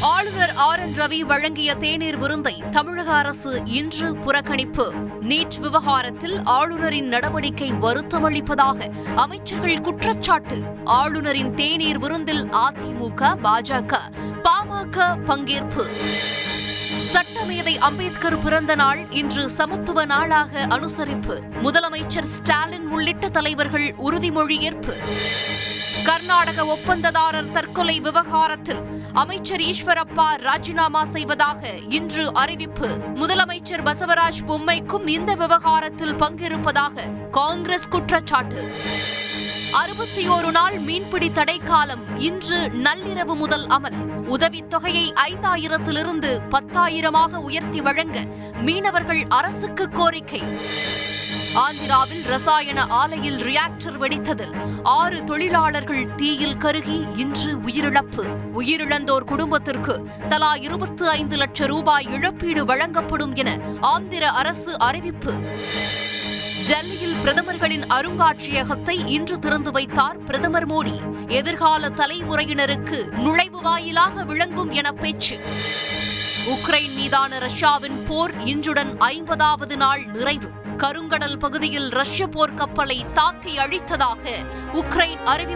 ஆளுநர் R N Ravi வழங்கிய தேநீர் விருந்தை தமிழக அரசு இன்று புறக்கணிப்பு. நீட் விவகாரத்தில் ஆளுநரின் நடவடிக்கை வருத்தமளிப்பதாக அமைச்சர்கள் குற்றச்சாட்டு. ஆளுநரின் தேநீர் விருந்தில் அதிமுக பாஜக பாமக பங்கேற்பு. சட்டமேதை அம்பேத்கர் பிறந்த நாள் இன்று சமத்துவ நாளாக அனுசரிப்பு. முதலமைச்சர் ஸ்டாலின் உள்ளிட்ட தலைவர்கள் உறுதிமொழி ஏற்பு. கர்நாடக ஒப்பந்ததாரர் தற்கொலை விவகாரத்தில் அமைச்சர் ஈஸ்வரப்பா ராஜினாமா செய்வதாக இன்று அறிவிப்பு. முதலமைச்சர் பசவராஜ் பொம்மைக்கும் இந்த விவகாரத்தில் பங்கிருப்பதாக காங்கிரஸ் குற்றச்சாட்டு. அறுபத்தி ஓரு நாள் மீன்பிடி தடைக்காலம் இன்று நள்ளிரவு முதல் அமல். உதவித்தொகையை ஐந்தாயிரத்திலிருந்து பத்தாயிரமாக உயர்த்தி வழங்க மீனவர்கள் அரசுக்கு கோரிக்கை. ஆந்திராவில் ரசாயன ஆலையில் ரியாக்டர் வெடித்ததில் ஆறு தொழிலாளர்கள் தீயில் கருகி இன்று உயிரிழப்பு. உயிரிழந்தோர் குடும்பத்திற்கு தலா இருபத்தி ஐந்து லட்சம் ரூபாய் இழப்பீடு வழங்கப்படும் என ஆந்திர அரசு அறிவிப்பு. டெல்லியில் பிரதமர்களின் அருங்காட்சியகத்தை இன்று திறந்து வைத்தார் பிரதமர் மோடி. எதிர்கால தலைமுறையினருக்கு நுழைவு வாயிலாக விளங்கும் என பேச்சு. உக்ரைன் மீதான ரஷ்யாவின் போர் இன்றுடன் ஐம்பதாவது நாள் நிறைவு. கருங்கடல் பகுதியில் ரஷ்ய போர்க்கப்பலை தாக்கி அழித்ததாக உக்ரைன் அறிவிப்பு